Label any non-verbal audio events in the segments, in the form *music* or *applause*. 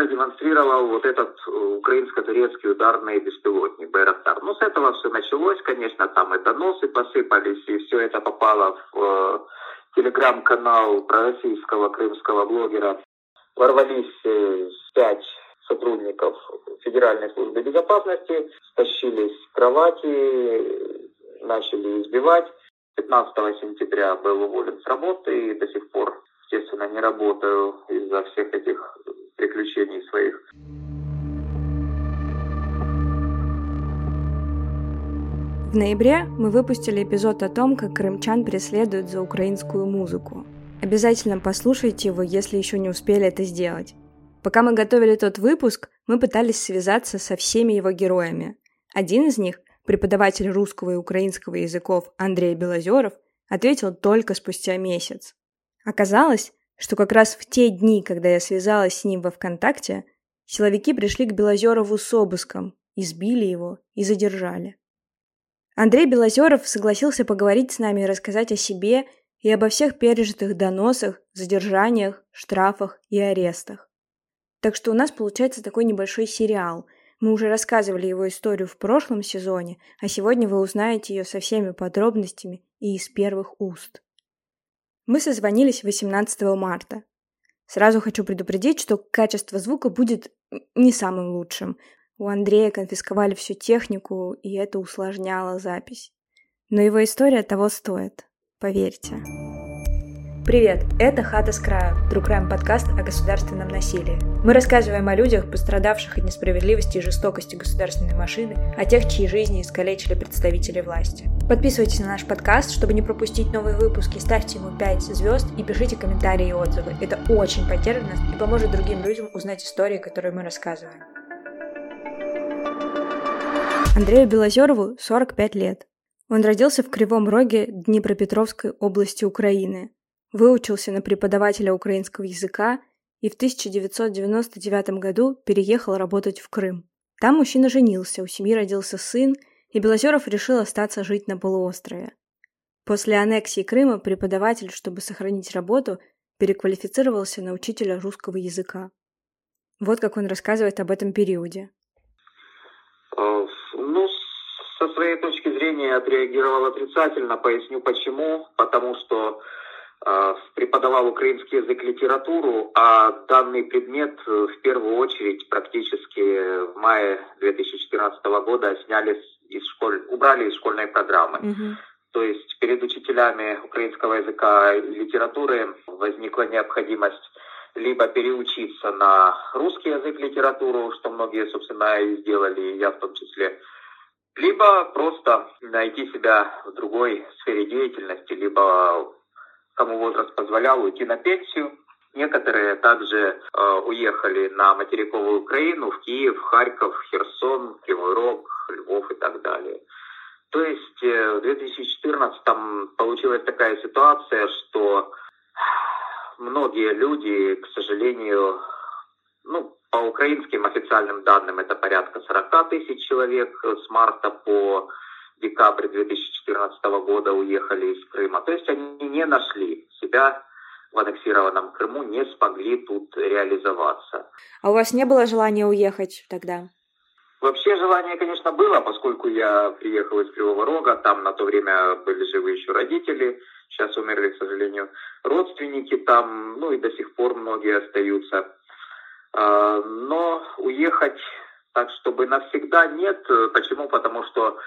продемонстрировал вот этот э, украинско-турецкий ударный беспилотник Байрактар. Ну, с этого все началось, конечно, там и доносы посыпались, и все это попало в э, телеграм-канал пророссийского крымского блогера. Ворвались э, пять сотрудников Федеральной службы безопасности, стащились с кровати, начали избивать. 15 сентября был уволен с работы и до сих пор, естественно, не работаю из-за всех этих приключений своих. В ноябре мы выпустили эпизод о том, как крымчан преследуют за украинскую музыку. Обязательно послушайте его, если еще не успели это сделать. Пока мы готовили тот выпуск, мы пытались связаться со всеми его героями. Один из них, преподаватель русского и украинского языков Андрей Белозеров, ответил только спустя месяц. Оказалось, что как раз в те дни, когда я связалась с ним во ВКонтакте, силовики пришли к Белозерову с обыском, избили его и задержали. Андрей Белозеров согласился поговорить с нами и рассказать о себе и обо всех пережитых доносах, задержаниях, штрафах и арестах. Так что у нас получается такой небольшой сериал. Мы уже рассказывали его историю в прошлом сезоне, а сегодня вы узнаете ее со всеми подробностями и из первых уст. Мы созвонились 18 марта. Сразу хочу предупредить, что качество звука будет не самым лучшим. У Андрея конфисковали всю технику, и это усложняло запись. Но его история того стоит. Поверьте. Привет, это «Хата с краю», True Crime подкаст о государственном насилии. Мы рассказываем о людях, пострадавших от несправедливости и жестокости государственной машины, о тех, чьи жизни искалечили представители власти. Подписывайтесь на наш подкаст, чтобы не пропустить новые выпуски, ставьте ему 5 звезд и пишите комментарии и отзывы. Это очень поддержит нас и поможет другим людям узнать истории, которые мы рассказываем. Андрею Белозерову 45 лет. Он родился в Кривом Роге Днепропетровской области Украины выучился на преподавателя украинского языка и в 1999 году переехал работать в Крым. Там мужчина женился, у семьи родился сын, и Белозеров решил остаться жить на полуострове. После аннексии Крыма преподаватель, чтобы сохранить работу, переквалифицировался на учителя русского языка. Вот как он рассказывает об этом периоде. Э, ну, со своей точки зрения отреагировал отрицательно. Поясню почему. Потому что преподавал украинский язык литературу, а данный предмет э, в первую очередь практически в мае 2014 года сняли из школь, убрали из школьной программы. Угу. То есть перед учителями украинского языка и литературы возникла необходимость либо переучиться на русский язык литературу, что многие, собственно, и сделали, я в том числе, либо просто найти себя в другой сфере деятельности, либо кому возраст позволял уйти на пенсию. Некоторые также э, уехали на материковую Украину, в Киев, Харьков, Херсон, Кривой Рог, Львов и так далее. То есть э, в 2014 получилась такая ситуация, что многие люди, к сожалению, ну, по украинским официальным данным это порядка 40 тысяч человек с марта по декабрь 2014 года уехали из Крыма. То есть они не нашли себя в аннексированном Крыму, не смогли тут реализоваться. А у вас не было желания уехать тогда? Вообще желание, конечно, было, поскольку я приехал из Кривого Рога, там на то время были живы еще родители, сейчас умерли, к сожалению, родственники там, ну и до сих пор многие остаются. А, но уехать так, чтобы навсегда нет. Почему? Потому что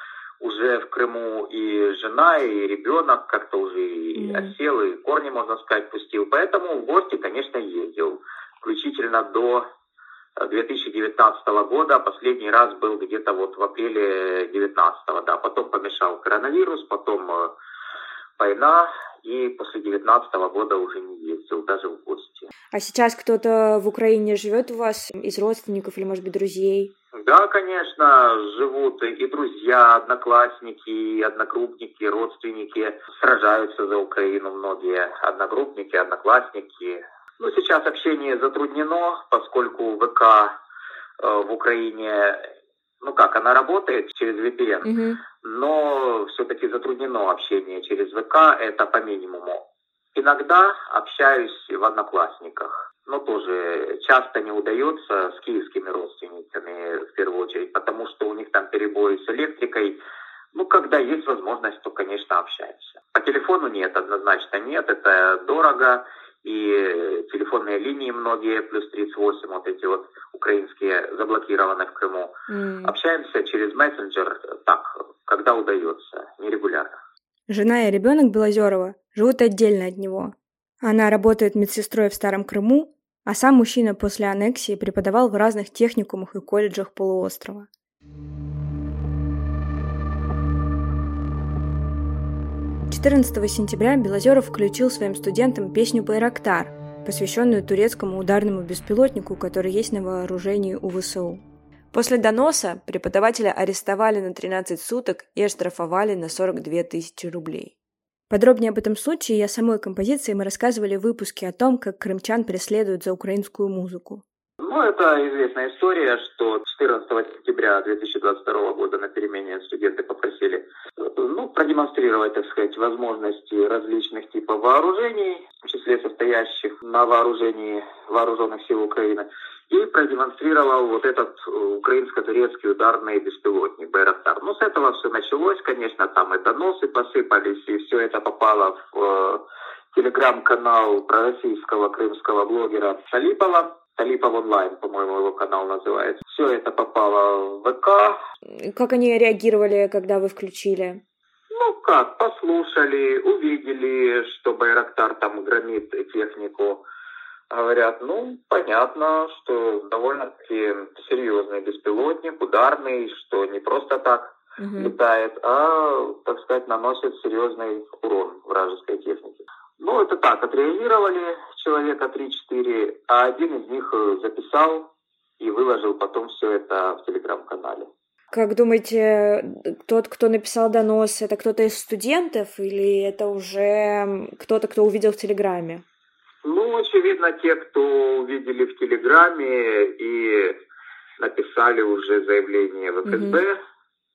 уже в Крыму и жена, и ребенок как-то уже и mm. осел, и корни, можно сказать, пустил. Поэтому в гости, конечно, ездил. Включительно до 2019 года. Последний раз был где-то вот в апреле 2019, да. Потом помешал коронавирус, потом э, война, и после 2019 года уже не ездил, даже в гости. А сейчас кто-то в Украине живет у вас из родственников или, может быть, друзей? Да, конечно, живут и друзья, одноклассники, и одногруппники, родственники. Сражаются за Украину многие одногруппники, одноклассники. Ну, сейчас общение затруднено, поскольку ВК э, в Украине, ну как, она работает через VPN, угу. но все-таки затруднено общение через ВК, это по минимуму. Иногда общаюсь в одноклассниках. Но тоже часто не удается с киевскими родственниками в первую очередь, потому что у них там перебои с электрикой. Ну, когда есть возможность, то, конечно, общаемся. По телефону нет, однозначно нет, это дорого, и телефонные линии многие, плюс 38, вот эти вот украинские, заблокированы в Крыму. Mm. Общаемся через мессенджер, так, когда удается, нерегулярно. Жена и ребенок Белозерова живут отдельно от него. Она работает медсестрой в Старом Крыму, а сам мужчина после аннексии преподавал в разных техникумах и колледжах полуострова. Четырнадцатого сентября Белозеров включил своим студентам песню «Байрактар», посвященную турецкому ударному беспилотнику, который есть на вооружении у ВСУ. После доноса преподавателя арестовали на 13 суток и оштрафовали на 42 тысячи рублей. Подробнее об этом случае и о самой композиции мы рассказывали в выпуске о том, как крымчан преследуют за украинскую музыку. Ну, это известная история, что 14 сентября 2022 года на перемене студенты попросили ну, продемонстрировать, так сказать, возможности различных типов вооружений, в числе состоящих на вооружении вооруженных сил Украины и продемонстрировал вот этот э, украинско-турецкий ударный беспилотник Байрактар. Ну, с этого все началось, конечно, там и доносы посыпались, и все это попало в э, телеграм-канал пророссийского крымского блогера Шалипова. Талипов онлайн, по-моему, его канал называется. Все это попало в ВК. Как они реагировали, когда вы включили? Ну как, послушали, увидели, что Байрактар там громит технику говорят, ну, понятно, что довольно-таки серьезный беспилотник, ударный, что не просто так угу. летает, а, так сказать, наносит серьезный урон вражеской технике. Ну, это так, отреагировали человека 3-4, а один из них э, записал и выложил потом все это в телеграм-канале. Как думаете, тот, кто написал донос, это кто-то из студентов или это уже кто-то, кто увидел в Телеграме? Ну, очевидно, те, кто увидели в Телеграме и написали уже заявление в ФСБ,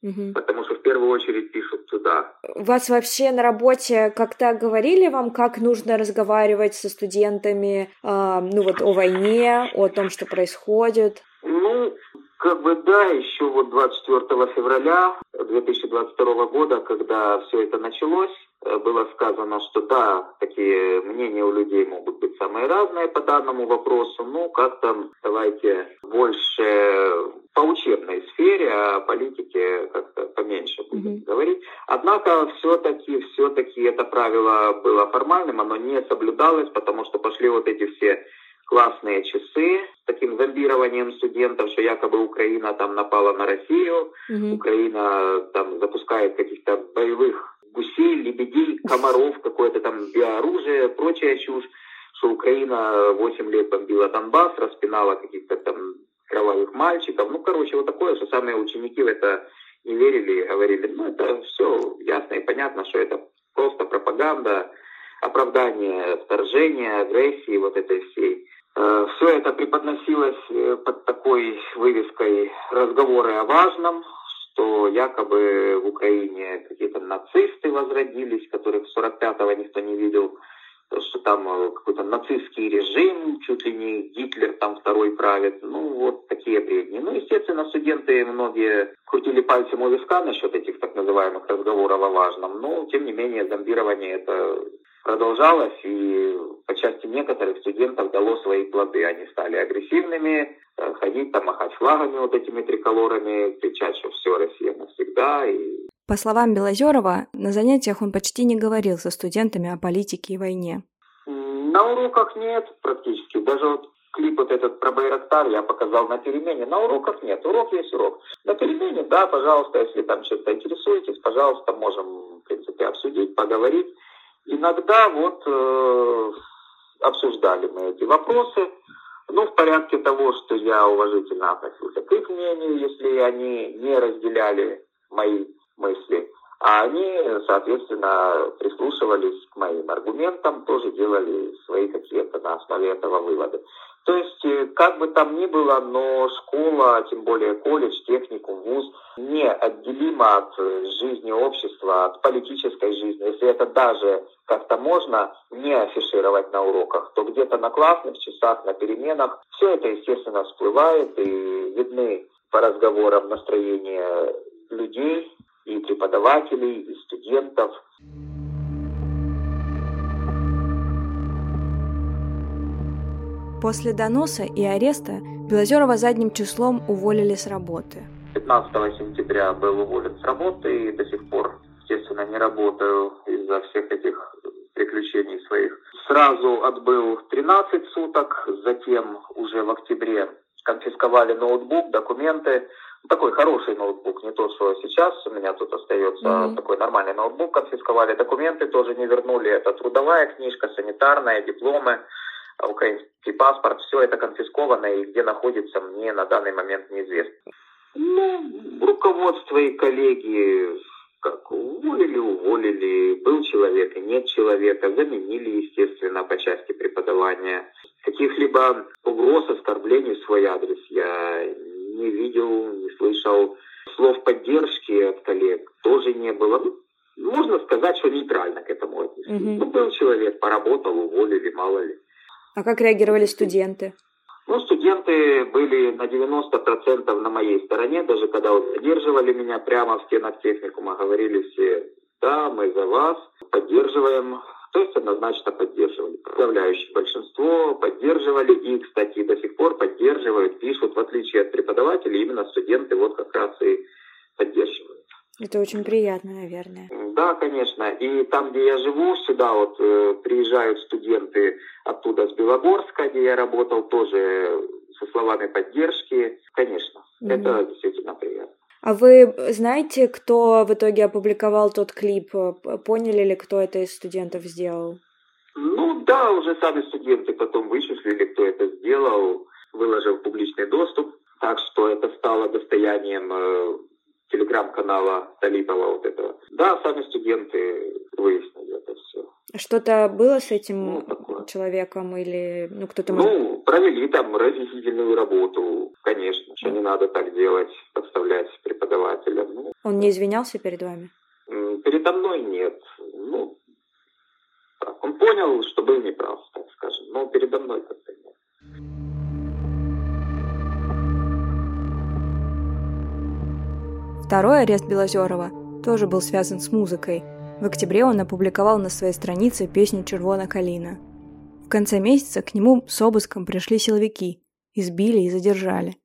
угу. потому что в первую очередь пишут туда. Вас вообще на работе как-то говорили вам, как нужно разговаривать со студентами, э, ну вот о войне, о том, что происходит? Ну, как бы да, еще вот 24 февраля 2022 года, когда все это началось, было сказано, что да, такие мнения у людей могут быть самые разные по данному вопросу, ну как-то давайте больше по учебной сфере, а политике как-то поменьше будем mm-hmm. говорить. Однако все-таки, все-таки это правило было формальным, оно не соблюдалось, потому что пошли вот эти все классные часы с таким зомбированием студентов, что якобы Украина там напала на Россию, угу. Украина там запускает каких-то боевых гусей, лебедей, *laughs* комаров, какое-то там биоружие, прочая чушь, что Украина 8 лет бомбила Донбасс, распинала каких-то там кровавых мальчиков. Ну, короче, вот такое, что самые ученики в это не верили и говорили, ну, это все ясно и понятно, что это просто пропаганда, оправдание вторжения, агрессии вот этой всей. Э, Все это преподносилось э, под такой вывеской «Разговоры о важном», что якобы в Украине какие-то нацисты возродились, которых 45-го никто не видел, что там э, какой-то нацистский режим, чуть ли не Гитлер там второй правит. Ну, вот такие бредни. Ну, естественно, студенты многие крутили пальцем у виска насчет этих так называемых разговоров о важном, но, тем не менее, зомбирование это продолжалось, и по части некоторых студентов дало свои плоды. Они стали агрессивными, э, ходить там, махать флагами вот этими триколорами, кричать, что все, Россия навсегда. И... По словам Белозерова, на занятиях он почти не говорил со студентами о политике и войне. На уроках нет практически. Даже вот клип вот этот про Байрактар я показал на перемене. На уроках нет. Урок есть урок. На перемене, да, пожалуйста, если там что-то интересуетесь, пожалуйста, можем, в принципе, обсудить, поговорить. Иногда вот э, обсуждали мы эти вопросы, ну, в порядке того, что я уважительно относился к их мнению, если они не разделяли мои мысли, а они, соответственно, прислушивались к моим аргументам, тоже делали свои какие-то на основе этого выводы. То есть, э, как бы там ни было, но школа, тем более колледж, техникум, вуз, неотделима от э, жизни общества, от политической жизни. Если это даже как-то можно не афишировать на уроках, то где-то на классных часах, на переменах все это, естественно, всплывает и видны по разговорам настроения людей, и преподавателей, и студентов. После доноса и ареста Белозерова задним числом уволили с работы. 15 сентября был уволен с работы и до сих пор, естественно, не работаю из-за всех этих приключений своих. Сразу отбыл 13 суток, затем уже в октябре конфисковали ноутбук, документы. Такой хороший ноутбук, не то, что сейчас у меня тут остается, mm-hmm. такой нормальный ноутбук конфисковали. Документы тоже не вернули. Это трудовая книжка, санитарная, дипломы украинский паспорт, все это конфисковано и где находится, мне на данный момент неизвестно. Ну, руководство и коллеги как уволили, уволили, был человек и нет человека, заменили, естественно, по части преподавания. Каких-либо угроз, оскорблений в свой адрес я не видел, не слышал. Слов поддержки от коллег тоже не было. Ну, можно сказать, что нейтрально к этому отнеслись. Угу. Ну, был человек, поработал, уволили, мало ли. А как реагировали студенты? Ну, студенты были на 90% на моей стороне, даже когда вот задерживали меня прямо в стенах техникума, говорили все, да, мы за вас, поддерживаем, то есть однозначно поддерживали. Подавляющее большинство поддерживали и, кстати, до сих пор поддерживают, пишут, в отличие от преподавателей, именно студенты вот как раз и поддерживают. Это очень приятно, наверное. Да, конечно. И там, где я живу, сюда вот э, приезжают студенты оттуда с Белогорска, где я работал, тоже со словами поддержки. Конечно, mm-hmm. это действительно приятно. А вы знаете, кто в итоге опубликовал тот клип? Поняли ли, кто это из студентов сделал? Ну да, уже сами студенты потом вычислили, кто это сделал, выложил в публичный доступ. Так что это стало достоянием э, телеграм-канала Талипова вот этого. Да, сами студенты выяснили это все. Что-то было с этим ну, человеком или ну кто-то? Ну, провели там разъяснительную работу, конечно, что не надо так делать, подставлять преподавателя. Ну, Он не извинялся перед вами? Передо мной нет. Ну, так, он понял, что был неправ, так скажем, но передо мной как-то Второй арест Белозерова тоже был связан с музыкой. В октябре он опубликовал на своей странице песню «Червона калина». В конце месяца к нему с обыском пришли силовики, избили и задержали.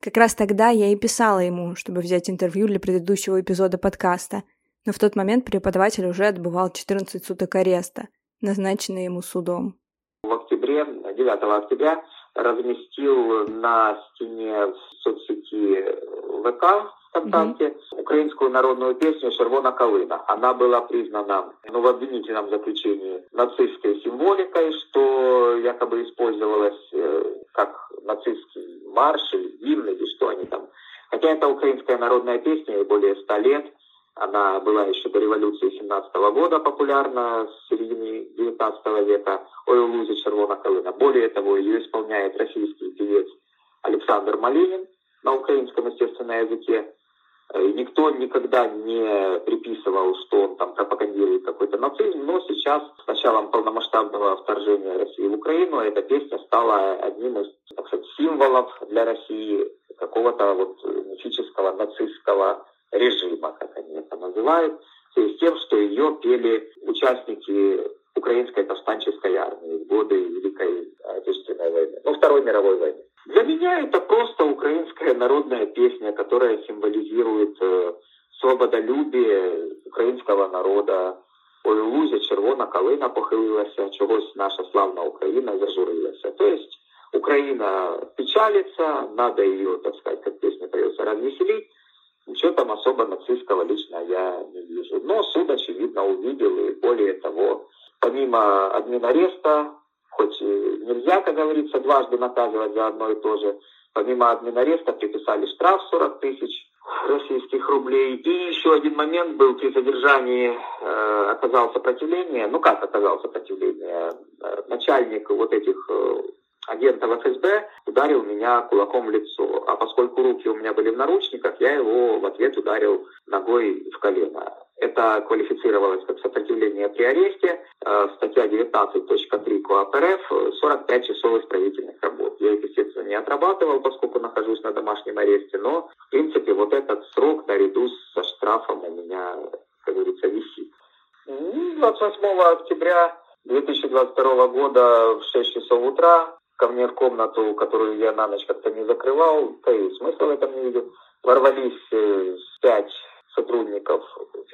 Как раз тогда я и писала ему, чтобы взять интервью для предыдущего эпизода подкаста, но в тот момент преподаватель уже отбывал 14 суток ареста, назначенные ему судом. В октябре, 9 октября, разместил на стене в соцсети ВК ВКонтакте mm-hmm. украинскую народную песню «Червона калина». Она была признана ну, в обвинительном заключении нацистской символикой, что якобы использовалась э, как нацистский марш или гимн или что они там. Хотя это украинская народная песня, ей более ста лет. Она была еще до революции 17 года популярна, с середины 19 века. «Ой, лузе червона калина». Более того, ее исполняет российский певец Александр Малинин на украинском, естественно, языке. Э, никто никогда не приписывал, что он там пропагандирует какой-то нацизм, но сейчас, с началом полномасштабного вторжения России в Украину, эта песня стала одним из так сказать, символов для России какого-то вот мифического нацистского режима, как они это называют, то есть тем, что ее пели участники украинской повстанческой армии в годы Великой Отечественной войны, ну, Второй мировой войны. Для меня это просто украинская народная песня, которая символизирует э, свободолюбие українського народа. Ой, лузя червона калина похилилася, чогось наша Украина зажурилася. То есть Украина печалится, надо ее, так сказать, как песня поется, развеселить. Ничего там особо нацистского лично я не вижу. Но суд, очевидно, увидел, и более того, помимо админареста, хоть нельзя, как говорится, дважды наказывать за одно и то же, помимо админареста приписали штраф 40 тысяч российских рублей. И еще один момент был, при задержании э, оказал сопротивление. Ну как оказал сопротивление? Э, начальник вот этих э, агентов ФСБ ударил меня кулаком в лицо. А поскольку руки у меня были в наручниках, я его в ответ ударил ногой в колено. Это квалифицировалось как сопротивление при аресте. Э, статья 19.3 КоАП РФ 45 часов исправительных работ. Я их, естественно, не отрабатывал, поскольку нахожусь на домашнем аресте, но, в принципе, вот этот срок наряду со штрафом у меня, как говорится, висит. 28 октября 2022 года в 6 часов утра ко мне в комнату, которую я на ночь как-то не закрывал, да и смысла в этом не видел, ворвались э, пять сотрудников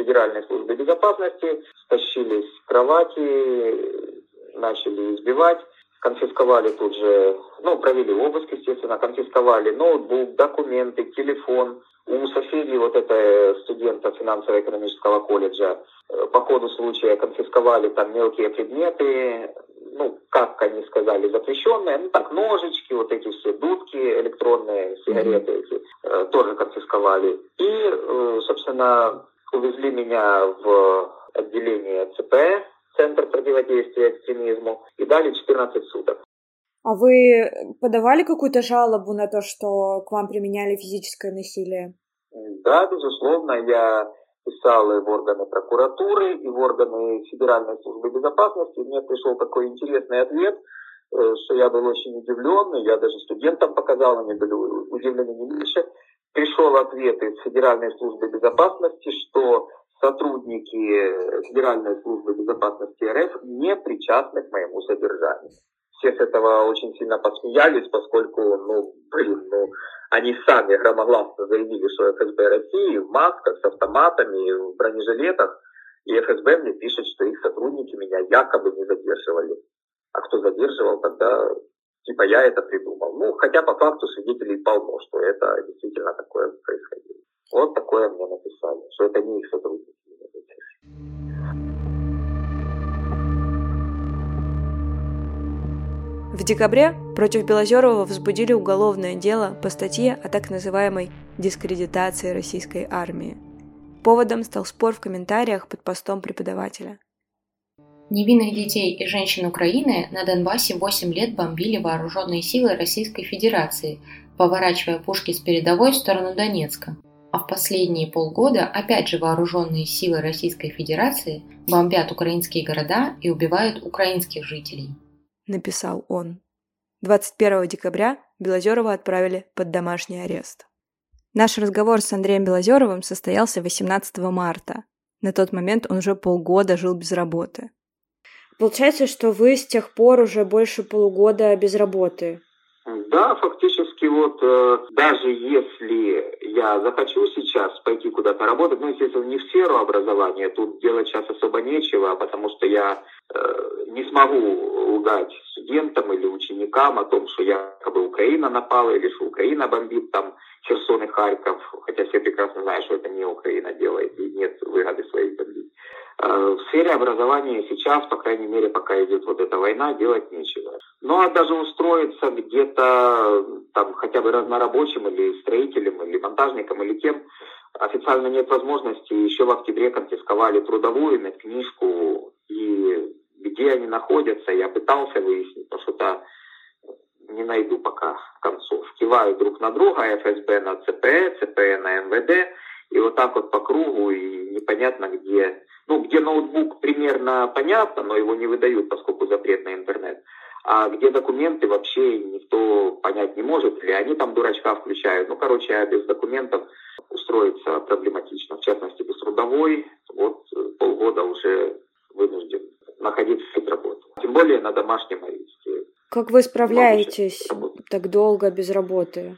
Федеральной службы безопасности, стащились с кровати, начали избивать, конфисковали тут же, ну, провели обыск, естественно, конфисковали ноутбук, документы, телефон. У соседей вот это студента финансово-экономического колледжа э, по ходу случая конфисковали там мелкие предметы, ну, как они сказали, запрещенные, ну, так, ножички, вот эти все дудки электронные, сигареты эти, э, тоже конфисковали. И, э, собственно, увезли меня в отделение ЦП, Центр противодействия экстремизму, и дали 14 суток. А вы подавали какую-то жалобу на то, что к вам применяли физическое насилие? Да, безусловно, я писал и в органы прокуратуры, и в органы Федеральной службы безопасности. Мне пришел такой интересный ответ, э, что я был очень удивлен, я даже студентам показал, они были удивлены не меньше. Пришел ответ из Федеральной службы безопасности, что сотрудники Федеральной службы безопасности РФ не причастны к моему содержанию. Все с этого очень сильно посмеялись, поскольку, ну, блин, ну, они сами громогласно заявили, что ФСБ России в масках, с автоматами, в бронежилетах. И ФСБ мне пишет, что их сотрудники меня якобы не задерживали. А кто задерживал, тогда типа я это придумал. Ну, хотя по факту свидетелей полно, что это действительно такое происходило. Вот такое мне написали, что это не их сотрудники. В декабре против Белозерова возбудили уголовное дело по статье о так называемой дискредитации российской армии. Поводом стал спор в комментариях под постом преподавателя. Невинных детей и женщин Украины на Донбассе 8 лет бомбили вооруженные силы Российской Федерации, поворачивая пушки с передовой в сторону Донецка. А в последние полгода опять же вооруженные силы Российской Федерации бомбят украинские города и убивают украинских жителей написал он. 21 декабря Белозерова отправили под домашний арест. Наш разговор с Андреем Белозеровым состоялся 18 марта. На тот момент он уже полгода жил без работы. Получается, что вы с тех пор уже больше полугода без работы. Да, фактически вот э, даже если я захочу сейчас пойти куда-то работать, ну, естественно, не в сферу образования, тут делать сейчас особо нечего, потому что я не смогу лгать студентам или ученикам о том, что якобы Украина напала или что Украина бомбит там Херсон и Харьков, хотя все прекрасно знают, что это не Украина делает и нет выгоды своей бомбить. Э, в сфере образования сейчас, по крайней мере, пока идет вот эта война, делать нечего. Ну а даже устроиться где-то там хотя бы разнорабочим или строителем, или монтажником, или кем, официально нет возможности. Еще в октябре конфисковали трудовую медкнижку, и где они находятся, я пытался выяснить, но что-то не найду пока концов. Кивают друг на друга, ФСБ на ЦП, ЦП на МВД, и вот так вот по кругу, и непонятно где. Ну, где ноутбук примерно понятно, но его не выдают, поскольку запрет на интернет. А где документы вообще никто понять не может, или они там дурачка включают. Ну, короче, а без документов устроиться проблематично. В частности, без трудовой. Вот полгода уже вынужден находиться без работы. Тем более на домашнем аресте. Как вы справляетесь так долго без работы?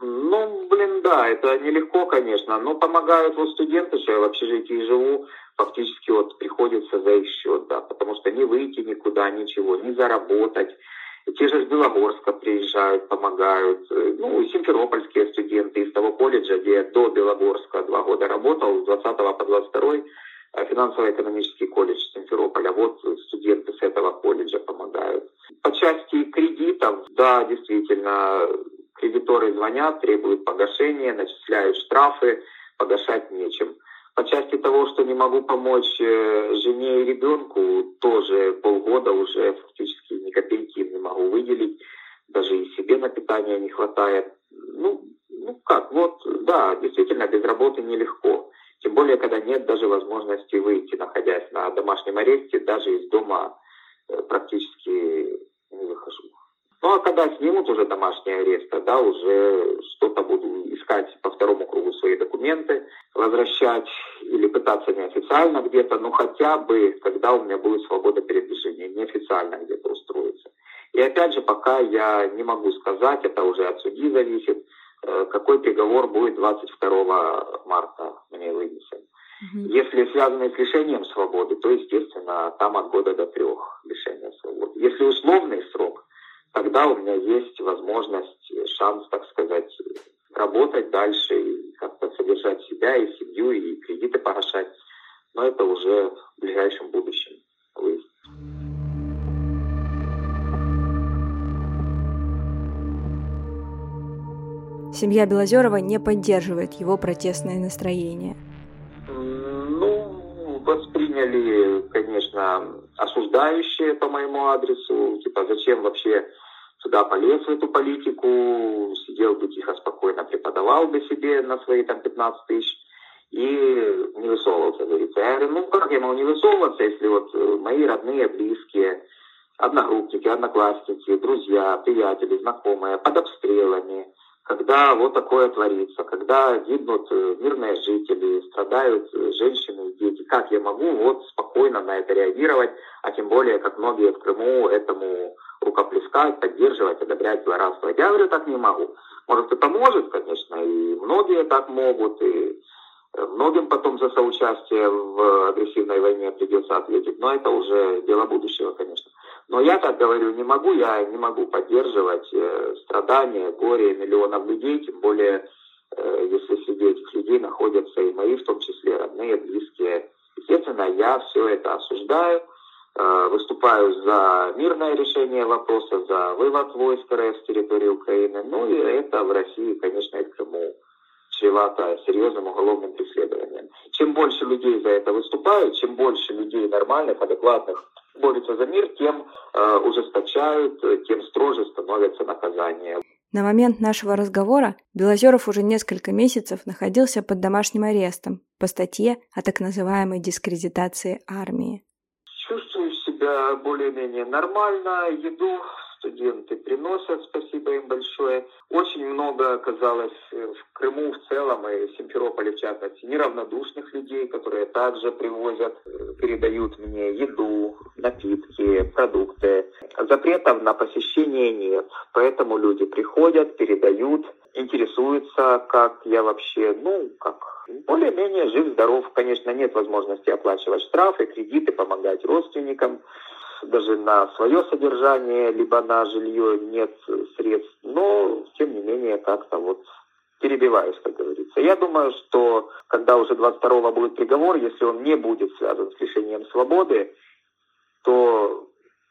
Ну, блин, да, это нелегко, конечно, но помогают вот студенты, что я в общежитии живу, фактически вот приходится за их счет, да, потому что не выйти никуда, ничего, не заработать. И те же из Белогорска приезжают, помогают. Ну, и симферопольские студенты из того колледжа, где я до Белогорска два года работал, с 20 по 22 э, финансово-экономический колледж Симферополя. Вот студенты с этого колледжа помогают. По части кредитов, да, действительно, кредиторы звонят, требуют погашения, начисляют штрафы, погашать нечем. По части того, что не могу помочь э, жене и ребенку, тоже полгода уже фактически ни копейки не могу выделить. даже и себе на питание не хватает. Ну, ну как, вот, да, действительно, без работы нелегко. Тем более, когда нет даже возможности выйти, находясь на домашнем аресте, даже из дома э, практически не выхожу. Ну, а когда снимут уже домашний арест, тогда уже что-то буду искать по второму кругу свои документы, возвращать или пытаться неофициально где-то, ну, хотя бы, когда у меня будет свобода передвижения, неофициально где-то устроиться. И опять же, пока я не могу сказать, это уже от судьи зависит, э, какой приговор будет 22 марта вынесен. Если связанный с лишением свободы, то, естественно, там от года до трех лишения свободы. Если условный срок, тогда у меня есть возможность, шанс, так сказать, работать дальше как-то содержать себя и семью, и кредиты погашать. Но это уже в ближайшем будущем выяснится. Семья Белозерова не поддерживает его протестное настроение. Ну, восприняли, осуждающие по моему адресу, типа, зачем вообще сюда полез в эту политику, сидел бы тихо, спокойно, преподавал бы себе на свои там 15 тысяч и не высовывался, говорится. Я говорю, ну как я могу не высовываться, если вот э, мои родные, близкие, одногруппники, одноклассники, друзья, приятели, знакомые под обстрелами, когда вот такое творится, когда гибнут э, мирные жители, страдают э, женщины и дети, как я могу вот спокойно на это реагировать, а тем более, как многие в Крыму этому рукоплескать, поддерживать, одобрять злорадство. Я говорю, так не могу. Может, кто-то может, конечно, и многие так могут, и э, многим потом за соучастие в агрессивной войне придется ответить, но это уже дело будущего, конечно. Но я так говорю, не могу, я не могу поддерживать э, страдания, горе миллионов людей, тем более, э, если среди этих людей находятся и мои, в том числе родные, близкие. Естественно, я все это осуждаю, э, выступаю за мирное решение вопроса, за вывод войск РФ с территории Украины. Ну и это в России, конечно, и в Крыму чревато серьезным уголовным преследованием. Чем больше людей за это выступают, чем больше людей нормальных, адекватных борются за мир, тем э, ужесточают, тем строже становятся наказания. На момент нашего разговора Белозеров уже несколько месяцев находился под домашним арестом по статье о так называемой дискредитации армии. Чувствую себя более-менее нормально, еду студенты приносят, спасибо им большое. Очень много оказалось в Крыму в целом и в Симферополе в частности неравнодушных людей, которые также привозят, передают мне еду, напитки, продукты. Запретов на посещение нет, поэтому люди приходят, передают, интересуются, как я вообще, ну, как более-менее жив-здоров. Конечно, нет возможности оплачивать штрафы, кредиты, помогать родственникам даже на свое содержание, либо на жилье нет средств, но, тем не менее, как-то вот перебиваюсь, как говорится. Я думаю, что когда уже 22-го будет приговор, если он не будет связан с лишением свободы, то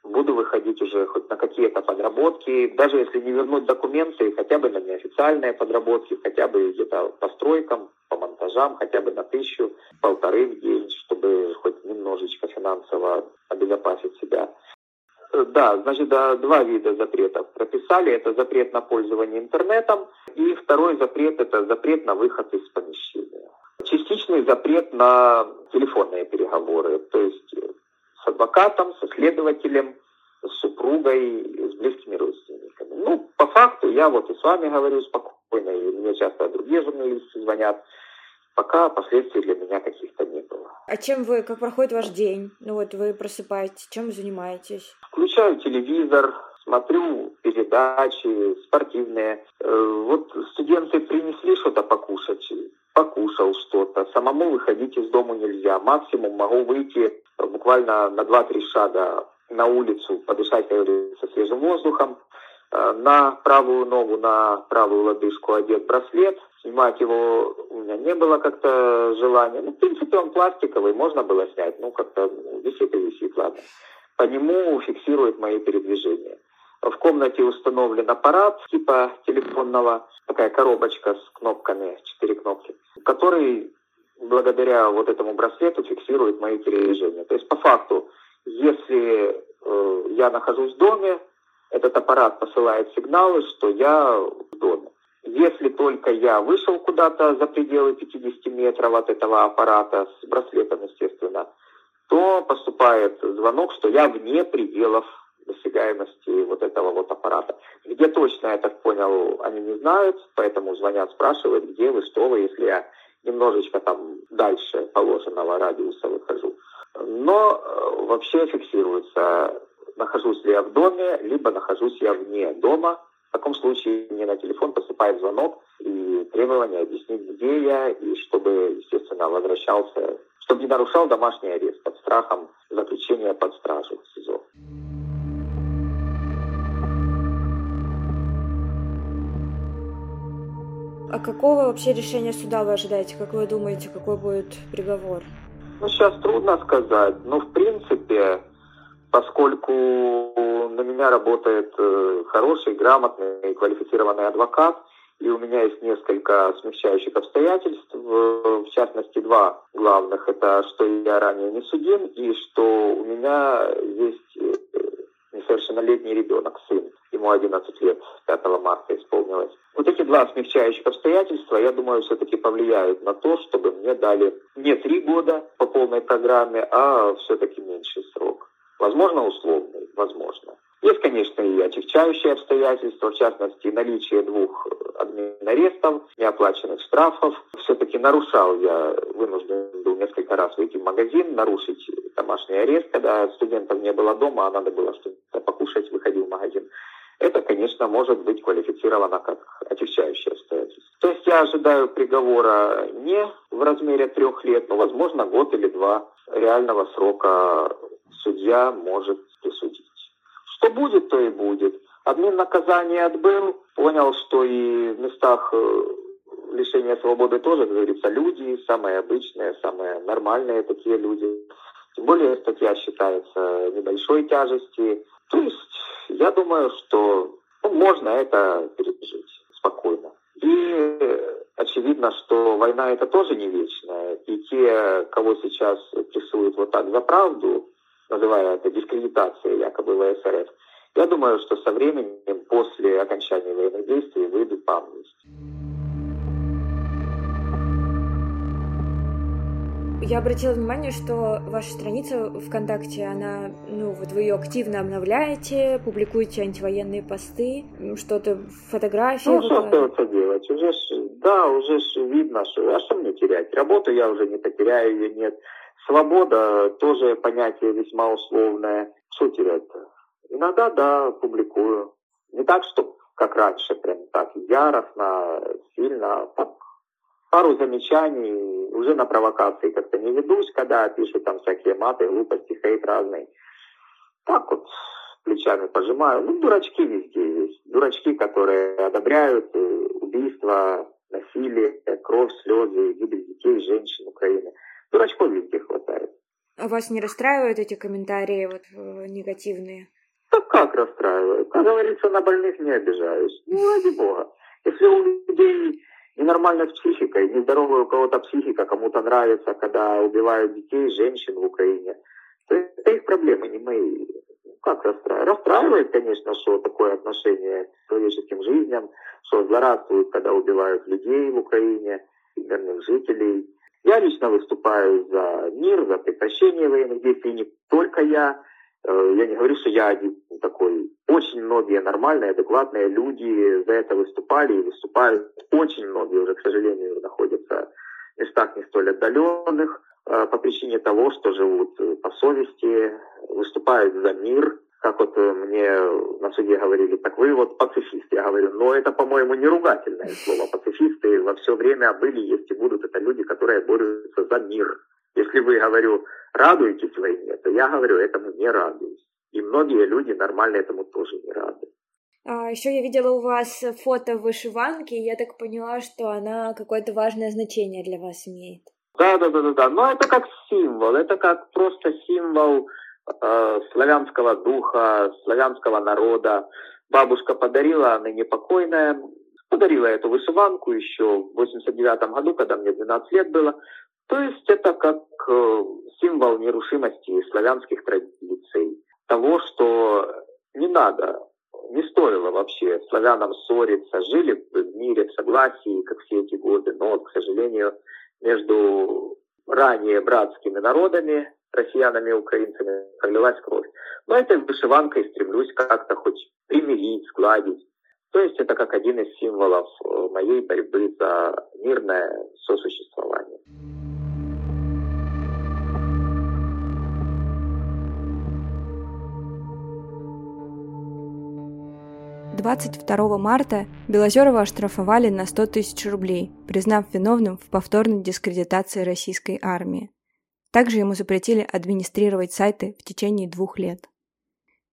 буду выходить уже хоть на какие-то подработки, даже если не вернуть документы, хотя бы на неофициальные подработки, хотя бы где-то по стройкам, по монтажам, хотя бы на тысячу, полторы в день, чтобы хоть немножечко финансово обезопасить себя. Э, да, значит, да, два вида запретов прописали. Это запрет на пользование интернетом, и второй запрет – это запрет на выход из помещения. Частичный запрет на телефонные переговоры, то есть адвокатом, со следователем, с супругой, с близкими родственниками. Ну, по факту, я вот и с вами говорю спокойно, и мне часто другие журналисты звонят, пока последствий для меня каких-то не было. А чем вы, как проходит ваш день? Ну вот вы просыпаетесь, чем вы занимаетесь? Включаю телевизор, смотрю передачи спортивные. Э, вот студенты принесли что-то покушать, покушал что-то. Самому выходить из дома нельзя. Максимум могу выйти буквально на 2-3 шага на улицу, подышать, как говорится, свежим воздухом. Э, на правую ногу, на правую лодыжку одет браслет. Снимать его у меня не было как-то желания. Ну, в принципе, он пластиковый, можно было снять. Ну, как-то висит и висит, ладно. По нему фиксирует мои передвижения. В комнате установлен аппарат типа телефонного, такая коробочка с кнопками, четыре кнопки, который благодаря вот этому браслету фиксирует мои передвижения. То есть по факту, если э, я нахожусь в доме, этот аппарат посылает сигналы, что я в доме. Если только я вышел куда-то за пределы 50 метров от этого аппарата, с браслетом, естественно, то поступает звонок, что я вне пределов досягаемости вот этого вот аппарата. Где точно, я так понял, они не знают, поэтому звонят, спрашивают, где вы, что вы, если я немножечко там дальше положенного радиуса выхожу. Но э, вообще фиксируется, нахожусь ли я в доме, либо нахожусь я вне дома. В таком случае мне на телефон поступает звонок и требование объяснить, где я, и чтобы, естественно, возвращался, чтобы не нарушал домашний арест под страхом заключения под стражу в СИЗО. А какого вообще решения суда вы ожидаете? Как вы думаете, какой будет приговор? Ну, сейчас трудно сказать. Но, в принципе, поскольку на меня работает э, хороший, грамотный, квалифицированный адвокат, и у меня есть несколько смягчающих обстоятельств, в частности, два главных. Это что я ранее не судим, и что у меня есть несовершеннолетний ребенок, сын ему 11 лет, 5 марта исполнилось. Вот эти два смягчающих обстоятельства, я думаю, все-таки повлияют на то, чтобы мне дали не три года по полной программе, а все-таки меньший срок. Возможно, условный, возможно. Есть, конечно, и отягчающие обстоятельства, в частности, наличие двух админарестов, неоплаченных штрафов. Все-таки нарушал я, вынужден был несколько раз выйти в магазин, нарушить домашний арест, когда студентов не было дома, а надо было что-то покушать, выходил в магазин это, конечно, может быть квалифицировано как отягчающее обстоятельство. То есть я ожидаю приговора не в размере трех лет, но, возможно, год или два реального срока судья может присудить. Что будет, то и будет. Админ наказание отбыл, понял, что и в местах э, лишения свободы тоже, как говорится, люди, самые обычные, самые нормальные такие люди. Тем более статья считается небольшой тяжести. То есть я думаю, что ну, можно это пережить спокойно. И очевидно, что война это тоже не вечная. И те, кого сейчас прессуют вот так за правду, называя это дискредитацией якобы ВСРФ, я думаю, что со временем, после окончания военных действий, выйдут по амнистии. Я обратила внимание, что ваша страница ВКонтакте, она, ну, вот вы ее активно обновляете, публикуете антивоенные посты, что-то, фотографии. Ну, что остается делать? Уже ж, да, уже ж видно, что, а что мне терять? Работу я уже не потеряю, ее нет. Свобода тоже понятие весьма условное. Что терять-то? Иногда, да, публикую. Не так, что как раньше, прям так яростно, сильно, так пару замечаний, уже на провокации как-то не ведусь, когда пишут там всякие маты, глупости, хейт разный. Так вот, плечами пожимаю. Ну, дурачки везде есть. Дурачки, которые одобряют э, убийства, насилие, кровь, слезы, гибель детей, женщин Украины. Дурачков везде хватает. А вас не расстраивают эти комментарии вот э, негативные? Да как расстраивают? Как говорится, на больных не обижаюсь. Ну, ради бога. Если у людей ненормально с психикой, нездоровая у кого-то психика, кому-то нравится, когда убивают детей, женщин в Украине. То это их проблемы, не мои. Ну, как расстраивает? Расстраивает, конечно, что такое отношение к человеческим жизням, что злорадствуют, когда убивают людей в Украине, мирных жителей. Я лично выступаю за мир, за прекращение военных действий, не только я. Э, я не говорю, что я один такой. Очень многие нормальные, адекватные люди за это выступали и выступают. Очень многие уже, к сожалению, находятся в местах не столь отдаленных э, по причине того, что живут э, по совести, выступают за мир, как вот мне на суде говорили, так вы вот пацифист, я говорю, но это, по-моему, не ругательное слово. Пацифисты во все время были, есть и будут. Это люди, которые борются за мир. Если вы, говорю, радуетесь войне, то я говорю, этому не радуюсь. И многие люди нормально этому тоже не рады. А, еще я видела у вас фото вышиванки, и я так поняла, что она какое-то важное значение для вас имеет. Да, да, да, да, да. Но это как символ, это как просто символ э, славянского духа, славянского народа. Бабушка подарила, она непокойная, подарила эту вышиванку еще в 89 году, когда мне 12 лет было. То есть это как э, символ нерушимости славянских традиций, того, что не надо не стоило вообще славянам ссориться, жили в мире, в согласии, как все эти годы, но, к сожалению, между ранее братскими народами, россиянами и украинцами, пролилась кровь. Но этой вышиванкой стремлюсь как-то хоть примирить, сгладить. То есть это как один из символов э, моей борьбы за мирное сосуществование. 22 марта Белозерова оштрафовали на 100 тысяч рублей, признав виновным в повторной дискредитации российской армии. Также ему запретили администрировать сайты в течение двух лет.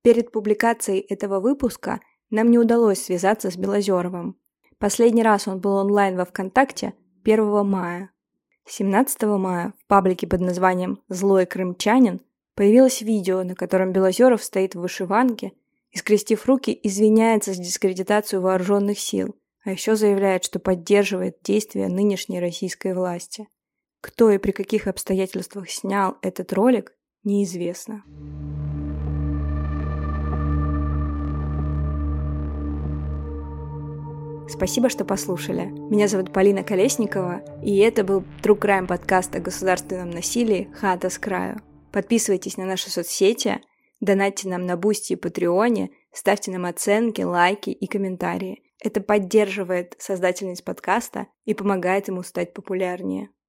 Перед публикацией этого выпуска нам не удалось связаться с Белозеровым. Последний раз он был онлайн во ВКонтакте 1 мая. 17 мая в паблике под названием «Злой крымчанин» появилось видео, на котором Белозеров стоит в вышиванке – и, скрестив руки, извиняется за дискредитацию вооруженных сил, а еще заявляет, что поддерживает действия нынешней российской власти. Кто и при каких обстоятельствах снял этот ролик, неизвестно. Спасибо, что послушали. Меня зовут Полина Колесникова, и это был True Crime подкаст о государственном насилии «Хата с краю». Подписывайтесь на наши соцсети – Донатьте нам на Бусти и Патреоне, ставьте нам оценки, лайки и комментарии. Это поддерживает создательниц подкаста и помогает ему стать популярнее.